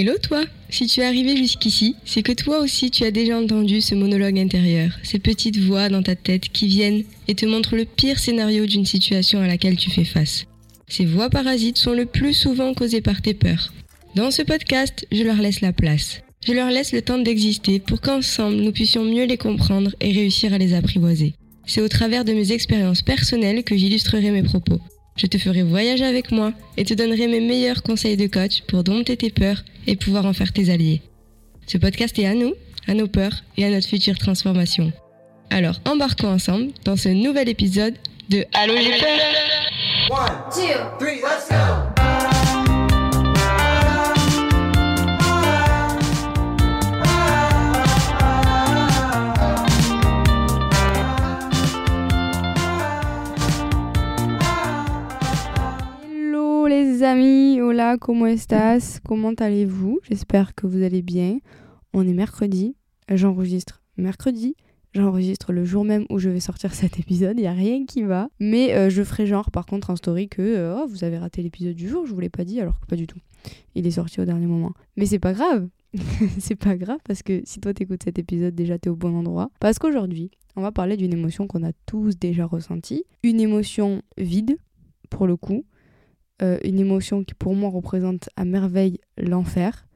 Hello toi Si tu es arrivé jusqu'ici, c'est que toi aussi tu as déjà entendu ce monologue intérieur, ces petites voix dans ta tête qui viennent et te montrent le pire scénario d'une situation à laquelle tu fais face. Ces voix parasites sont le plus souvent causées par tes peurs. Dans ce podcast, je leur laisse la place. Je leur laisse le temps d'exister pour qu'ensemble nous puissions mieux les comprendre et réussir à les apprivoiser. C'est au travers de mes expériences personnelles que j'illustrerai mes propos. Je te ferai voyager avec moi et te donnerai mes meilleurs conseils de coach pour dompter tes peurs et pouvoir en faire tes alliés. Ce podcast est à nous, à nos peurs et à notre future transformation. Alors embarquons ensemble dans ce nouvel épisode de Allô j'ai peur One, two, three, let's go! Comment estás? Comment allez-vous? J'espère que vous allez bien. On est mercredi, j'enregistre mercredi, j'enregistre le jour même où je vais sortir cet épisode, il n'y a rien qui va. Mais euh, je ferai genre par contre en story que euh, oh, vous avez raté l'épisode du jour, je vous l'ai pas dit alors que pas du tout. Il est sorti au dernier moment. Mais c'est pas grave, c'est pas grave parce que si toi t'écoutes cet épisode déjà t'es au bon endroit. Parce qu'aujourd'hui on va parler d'une émotion qu'on a tous déjà ressentie, une émotion vide pour le coup, euh, une émotion qui pour moi représente à merveille l'enfer,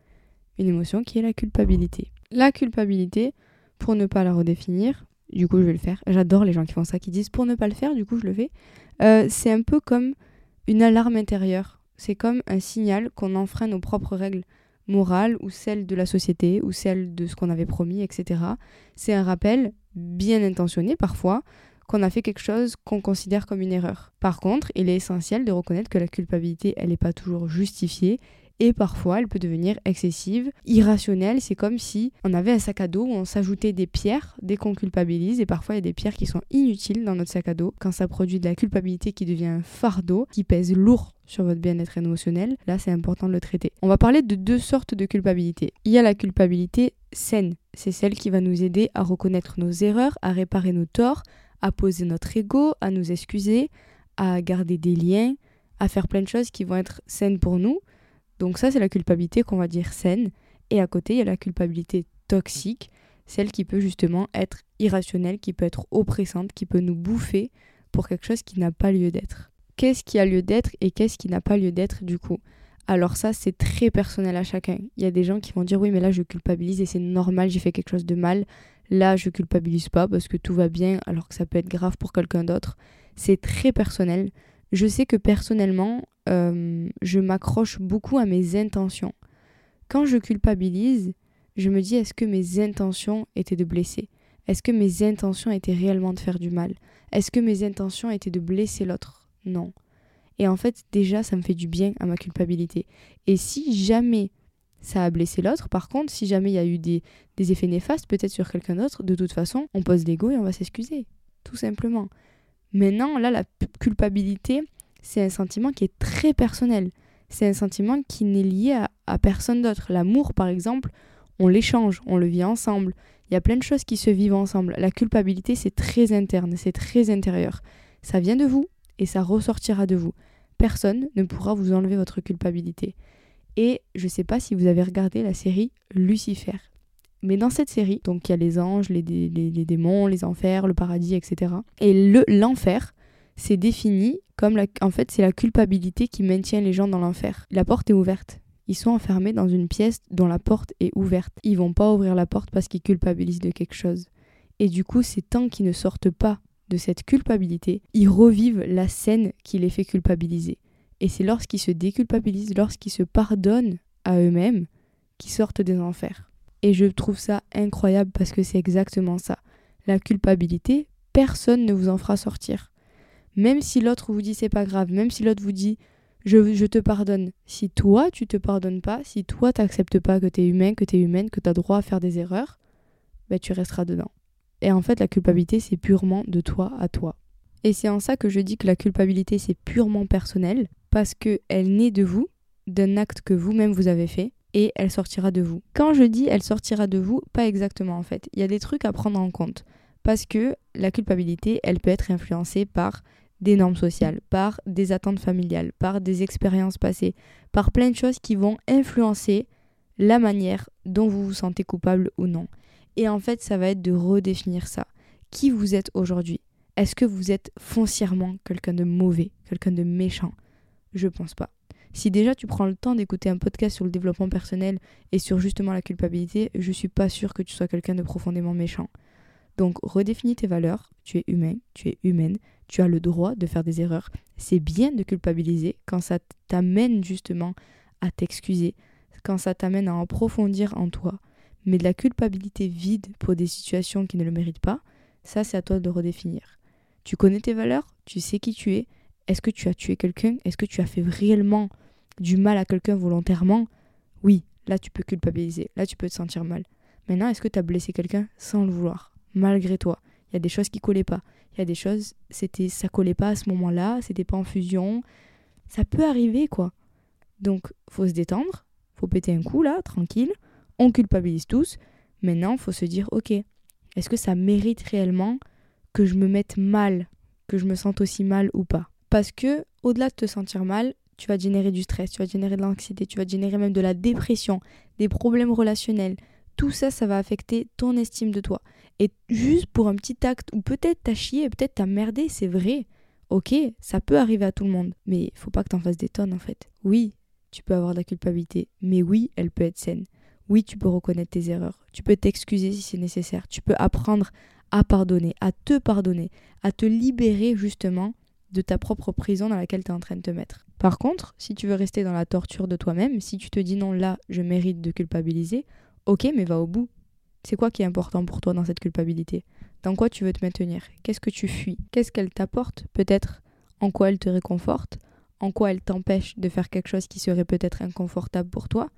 une émotion qui est la culpabilité. La culpabilité, pour ne pas la redéfinir, du coup je vais le faire, j'adore les gens qui font ça, qui disent pour ne pas le faire, du coup je le fais, Euh, c'est un peu comme une alarme intérieure, c'est comme un signal qu'on enfreint nos propres règles morales ou celles de la société ou celles de ce qu'on avait promis, etc. C'est un rappel bien intentionné parfois qu'on a fait quelque chose qu'on considère comme une erreur. Par contre, il est essentiel de reconnaître que la culpabilité, elle n'est pas toujours justifiée et parfois elle peut devenir excessive, irrationnelle. C'est comme si on avait un sac à dos où on s'ajoutait des pierres dès qu'on culpabilise et parfois il y a des pierres qui sont inutiles dans notre sac à dos. Quand ça produit de la culpabilité qui devient un fardeau, qui pèse lourd sur votre bien-être émotionnel, là c'est important de le traiter. On va parler de deux sortes de culpabilité. Il y a la culpabilité saine, c'est celle qui va nous aider à reconnaître nos erreurs, à réparer nos torts, à poser notre ego, à nous excuser, à garder des liens, à faire plein de choses qui vont être saines pour nous. Donc ça, c'est la culpabilité qu'on va dire saine. Et à côté, il y a la culpabilité toxique, celle qui peut justement être irrationnelle, qui peut être oppressante, qui peut nous bouffer pour quelque chose qui n'a pas lieu d'être. Qu'est-ce qui a lieu d'être et qu'est-ce qui n'a pas lieu d'être du coup? Alors ça, c'est très personnel à chacun. Il y a des gens qui vont dire oui, mais là, je culpabilise et c'est normal, j'ai fait quelque chose de mal. Là, je culpabilise pas parce que tout va bien, alors que ça peut être grave pour quelqu'un d'autre. C'est très personnel. Je sais que personnellement, euh, je m'accroche beaucoup à mes intentions. Quand je culpabilise, je me dis est-ce que mes intentions étaient de blesser? Est-ce que mes intentions étaient réellement de faire du mal? Est-ce que mes intentions étaient de blesser l'autre? Non. Et en fait, déjà, ça me fait du bien à ma culpabilité. Et si jamais ça a blessé l'autre, par contre, si jamais il y a eu des, effets néfastes, peut-être sur quelqu'un d'autre, de toute façon, on pose l'ego et on va s'excuser. Tout simplement. Maintenant, là, la culpabilité, c'est un sentiment qui est très personnel. C'est un sentiment qui n'est lié à, à personne d'autre. L'amour, par exemple, on l'échange, on le vit ensemble. Il y a plein de choses qui se vivent ensemble. La culpabilité, c'est très interne, c'est très intérieur. Ça vient de vous et ça ressortira de vous. Personne ne pourra vous enlever votre culpabilité. Et je ne sais pas si vous avez regardé la série Lucifer. Mais dans cette série, donc il y a les anges, les, dé- les- les démons, les enfers, le paradis, etc. Et le l'enfer, c'est défini comme la, en fait c'est la culpabilité qui maintient les gens dans l'enfer. La porte est ouverte. Ils sont enfermés dans une pièce dont la porte est ouverte. Ils vont pas ouvrir la porte parce qu'ils culpabilisent de quelque chose. Et du coup, c'est tant qu'ils ne sortent pas de cette culpabilité, ils revivent la scène qui les fait culpabiliser. Et c'est lorsqu'ils se déculpabilisent, lorsqu'ils se pardonnent à eux-mêmes, qu'ils sortent des enfers. Et je trouve ça incroyable parce que c'est exactement ça. La culpabilité, personne ne vous en fera sortir. Même si l'autre vous dit c'est pas grave, même si l'autre vous dit je, te pardonne. Si toi tu te pardonnes pas, si toi t'acceptes pas que t'es humain, que t'es humaine, que t'as droit à faire des erreurs, ben tu resteras dedans. Et en fait la culpabilité c'est purement de toi à toi. Et c'est en ça que je dis que la culpabilité c'est purement personnel parce que elle naît de vous, d'un acte que vous-même vous avez fait et elle sortira de vous. Quand je dis elle sortira de vous, pas exactement en fait. Il y a des trucs à prendre en compte parce que la culpabilité, elle peut être influencée par des normes sociales, par des attentes familiales, par des expériences passées, par plein de choses qui vont influencer la manière dont vous vous sentez coupable ou non. Et en fait, ça va être de redéfinir ça. Qui vous êtes aujourd'hui? Est-ce que vous êtes foncièrement quelqu'un de mauvais, quelqu'un de méchant? Je pense pas. Si déjà tu prends le temps d'écouter un podcast sur le développement personnel et sur justement la culpabilité, je suis pas sûre que tu sois quelqu'un de profondément méchant. Donc redéfinis tes valeurs, tu es humain, tu es humaine, tu as le droit de faire des erreurs. C'est bien de culpabiliser quand ça t'amène justement à t'excuser, quand ça t'amène à approfondir en toi. Mais de la culpabilité vide pour des situations qui ne le méritent pas, ça c'est à toi de redéfinir. Tu connais tes valeurs, tu sais qui tu es. Est-ce que tu as tué quelqu'un? Est-ce que tu as fait réellement du mal à quelqu'un volontairement? Oui, là tu peux culpabiliser, là tu peux te sentir mal. Maintenant, est-ce que tu as blessé quelqu'un sans le vouloir, malgré toi Il y a des choses qui collaient pas. Il y a des choses, c'était ça collait pas à ce moment-là, c'était pas en fusion. Ça peut arriver quoi. Donc, faut se détendre, faut péter un coup là, tranquille. On culpabilise tous. Maintenant, faut se dire OK, est-ce que ça mérite réellement que je me mette mal, que je me sente aussi mal ou pas? Parce que au-delà de te sentir mal, tu vas générer du stress, tu vas générer de l'anxiété, tu vas générer même de la dépression, des problèmes relationnels. Tout ça, ça va affecter ton estime de toi. Et juste pour un petit acte, ou peut-être t'as chié, peut-être t'as merdé, c'est vrai. Ok, ça peut arriver à tout le monde. Mais faut pas que t'en fasses des tonnes en fait. Oui, tu peux avoir de la culpabilité, mais oui, elle peut être saine. Oui, tu peux reconnaître tes erreurs. Tu peux t'excuser si c'est nécessaire. Tu peux apprendre à pardonner, à te pardonner, à te libérer justement de ta propre prison dans laquelle tu es en train de te mettre. Par contre, si tu veux rester dans la torture de toi-même, si tu te dis non, là, je mérite de culpabiliser, ok, mais va au bout. C'est quoi qui est important pour toi dans cette culpabilité? Dans quoi tu veux te maintenir? Qu'est-ce que tu fuis? Qu'est-ce qu'elle t'apporte? Peut-être en quoi elle te réconforte? En quoi elle t'empêche de faire quelque chose qui serait peut-être inconfortable pour toi?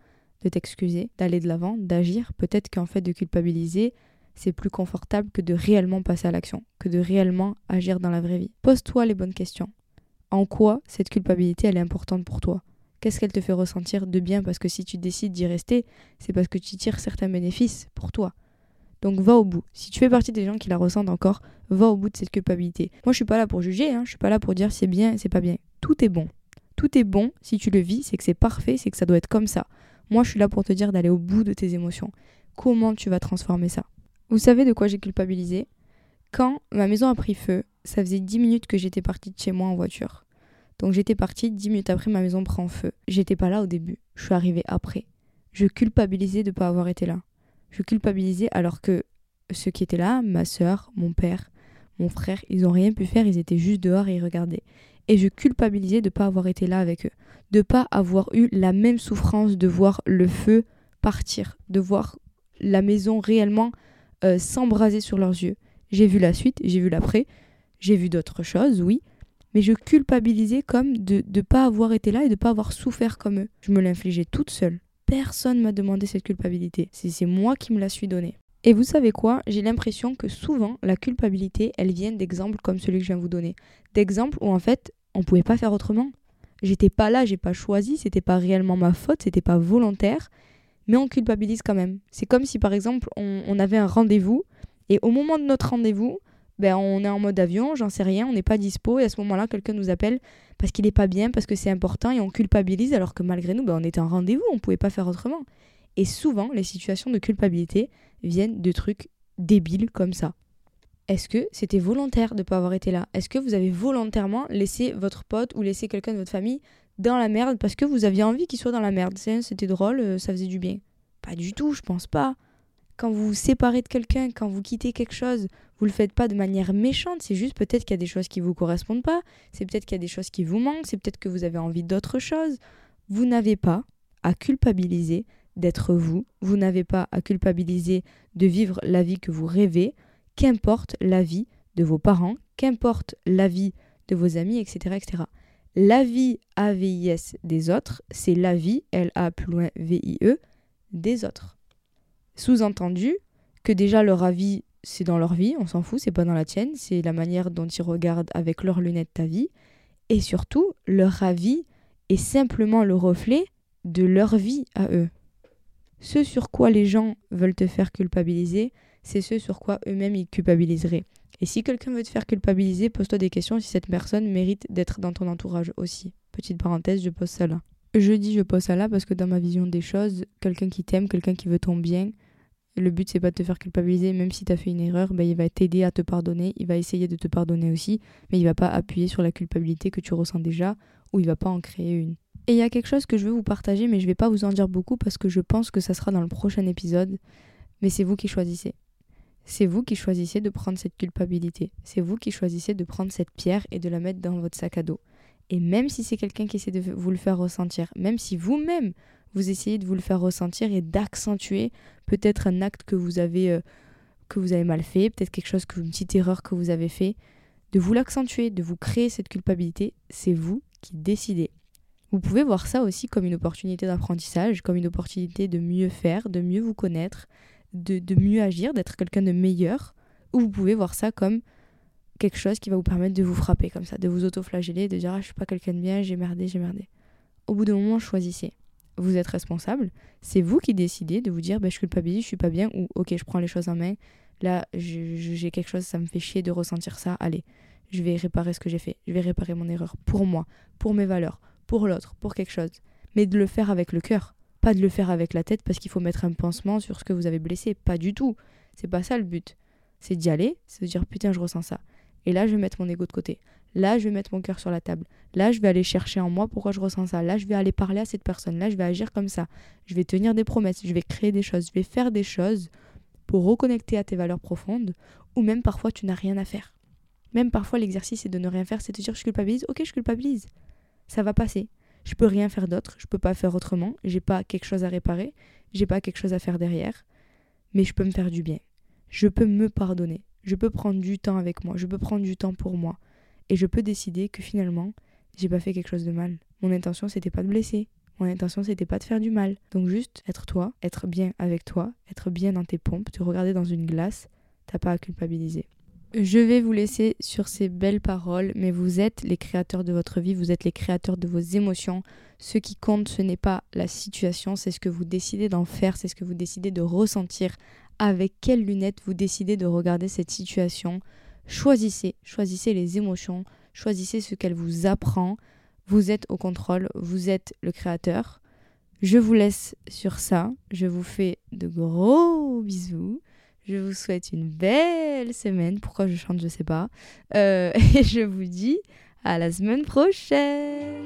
De t'excuser, d'aller de l'avant, d'agir Peut-être qu'en fait de culpabiliser, c'est plus confortable que de réellement passer à l'action, que de réellement agir dans la vraie vie. Pose-toi les bonnes questions. En quoi cette culpabilité elle est importante pour toi? Qu'est-ce qu'elle te fait ressentir de bien? Parce que si tu décides d'y rester, c'est parce que tu tires certains bénéfices pour toi. Donc va au bout. Si tu fais partie des gens qui la ressentent encore, va au bout de cette culpabilité. Moi je suis pas là pour juger, hein. je suis pas là pour dire c'est bien, c'est pas bien. Tout est bon. Tout est bon si tu le vis, c'est que c'est parfait, c'est que ça doit être comme ça. Moi je suis là pour te dire d'aller au bout de tes émotions. Comment tu vas transformer ça? Vous savez de quoi j'ai culpabilisé? Quand ma maison a pris feu, ça faisait 10 minutes que j'étais partie de chez moi en voiture. Donc j'étais partie 10 minutes après ma maison prend feu. J'étais pas là au début, je suis arrivée après. Je culpabilisais de ne pas avoir été là. Je culpabilisais alors que ceux qui étaient là, ma soeur, mon père, mon frère, ils n'ont rien pu faire, ils étaient juste dehors et ils regardaient. Et je culpabilisais de ne pas avoir été là avec eux, de pas avoir eu la même souffrance de voir le feu partir, de voir la maison réellement euh, s'embraser sur leurs yeux. J'ai vu la suite, j'ai vu l'après, j'ai vu d'autres choses, oui, mais je culpabilisais comme de ne pas avoir été là et de ne pas avoir souffert comme eux. Je me l'infligeais toute seule. Personne m'a demandé cette culpabilité. C'est moi qui me la suis donnée. Et vous savez quoi? J'ai l'impression que souvent, la culpabilité, elle vient d'exemples comme celui que je viens de vous donner. D'exemples où en fait, on pouvait pas faire autrement. J'étais pas là, j'ai pas choisi, c'était pas réellement ma faute, c'était pas volontaire mais on culpabilise quand même. C'est comme si par exemple on, avait un rendez-vous et au moment de notre rendez-vous, ben, on est en mode avion, j'en sais rien, on n'est pas dispo et à ce moment-là quelqu'un nous appelle parce qu'il n'est pas bien, parce que c'est important et on culpabilise alors que malgré nous ben, on était en rendez-vous, on ne pouvait pas faire autrement. Et souvent les situations de culpabilité viennent de trucs débiles comme ça. Est-ce que c'était volontaire de ne pas avoir été là? Est-ce que vous avez volontairement laissé votre pote ou laissé quelqu'un de votre famille dans la merde parce que vous aviez envie qu'il soit dans la merde. C'était drôle, euh, ça faisait du bien. Pas du tout, je pense pas. Quand vous vous séparez de quelqu'un, quand vous quittez quelque chose, vous le faites pas de manière méchante, c'est juste peut-être qu'il y a des choses qui vous correspondent pas, c'est peut-être qu'il y a des choses qui vous manquent, c'est peut-être que vous avez envie d'autre chose. Vous n'avez pas à culpabiliser d'être vous, vous n'avez pas à culpabiliser de vivre la vie que vous rêvez, qu'importe la vie de vos parents, qu'importe la vie de vos amis, etc. etc. La vie A-V-I-S des autres, c'est la vie, L-A plus loin V-I-E, des autres. Sous-entendu que déjà leur avis, c'est dans leur vie, on s'en fout, c'est pas dans la tienne, c'est la manière dont ils regardent avec leurs lunettes ta vie. Et surtout, leur avis est simplement le reflet de leur vie à eux. Ce sur quoi les gens veulent te faire culpabiliser, c'est ce sur quoi eux-mêmes ils culpabiliseraient. Et si quelqu'un veut te faire culpabiliser, pose-toi des questions si cette personne mérite d'être dans ton entourage aussi. Petite parenthèse, je pose ça là. Je dis je pose ça là parce que dans ma vision des choses, quelqu'un qui t'aime, quelqu'un qui veut ton bien, le but c'est pas de te faire culpabiliser, même si tu as fait une erreur, ben, il va t'aider à te pardonner, il va essayer de te pardonner aussi, mais il va pas appuyer sur la culpabilité que tu ressens déjà ou il va pas en créer une. Et il y a quelque chose que je veux vous partager, mais je vais pas vous en dire beaucoup parce que je pense que ça sera dans le prochain épisode. Mais c'est vous qui choisissez. C'est vous qui choisissez de prendre cette culpabilité. C'est vous qui choisissez de prendre cette pierre et de la mettre dans votre sac à dos. Et même si c'est quelqu'un qui essaie de vous le faire ressentir, même si vous-même vous essayez de vous le faire ressentir et d'accentuer peut-être un acte que vous avez euh, que vous avez mal fait, peut-être quelque chose que une petite erreur que vous avez fait, de vous l'accentuer, de vous créer cette culpabilité, c'est vous qui décidez. Vous pouvez voir ça aussi comme une opportunité d'apprentissage, comme une opportunité de mieux faire, de mieux vous connaître, de, de mieux agir, d'être quelqu'un de meilleur, ou vous pouvez voir ça comme quelque chose qui va vous permettre de vous frapper comme ça, de vous auto-flageller, de dire ah, je suis pas quelqu'un de bien, j'ai merdé, j'ai merdé. Au bout d'un moment, choisissez. Vous êtes responsable. C'est vous qui décidez de vous dire bah, je culpabilise, je suis pas bien, ou ok, je prends les choses en main. Là, j'ai quelque chose, ça me fait chier de ressentir ça. Allez, je vais réparer ce que j'ai fait. Je vais réparer mon erreur pour moi, pour mes valeurs, pour l'autre, pour quelque chose. Mais de le faire avec le cœur, pas de le faire avec la tête parce qu'il faut mettre un pansement sur ce que vous avez blessé. Pas du tout. C'est pas ça le but. C'est d'y aller, c'est de dire putain, je ressens ça. Et là, je vais mettre mon ego de côté. Là, je vais mettre mon cœur sur la table. Là, je vais aller chercher en moi pourquoi je ressens ça. Là, je vais aller parler à cette personne. Là, je vais agir comme ça. Je vais tenir des promesses. Je vais créer des choses. Je vais faire des choses pour reconnecter à tes valeurs profondes. Ou même parfois, tu n'as rien à faire. Même parfois, l'exercice, c'est de ne rien faire. C'est de dire je culpabilise. Ok, je culpabilise ça va passer. Je peux rien faire d'autre, je peux pas faire autrement, j'ai pas quelque chose à réparer, j'ai pas quelque chose à faire derrière, mais je peux me faire du bien. Je peux me pardonner, je peux prendre du temps avec moi, je peux prendre du temps pour moi et je peux décider que finalement, j'ai pas fait quelque chose de mal. Mon intention c'était pas de blesser, mon intention c'était pas de faire du mal. Donc juste être toi, être bien avec toi, être bien dans tes pompes, te regarder dans une glace, t'as pas à culpabiliser. Je vais vous laisser sur ces belles paroles, mais vous êtes les créateurs de votre vie, vous êtes les créateurs de vos émotions. Ce qui compte, ce n'est pas la situation, c'est ce que vous décidez d'en faire, c'est ce que vous décidez de ressentir, avec quelles lunettes vous décidez de regarder cette situation? Choisissez, choisissez les émotions, choisissez ce qu'elle vous apprend. Vous êtes au contrôle, vous êtes le créateur. Je vous laisse sur ça, je vous fais de gros bisous. Je vous souhaite une belle semaine. Pourquoi je chante, je sais pas. Euh, et je vous dis à la semaine prochaine.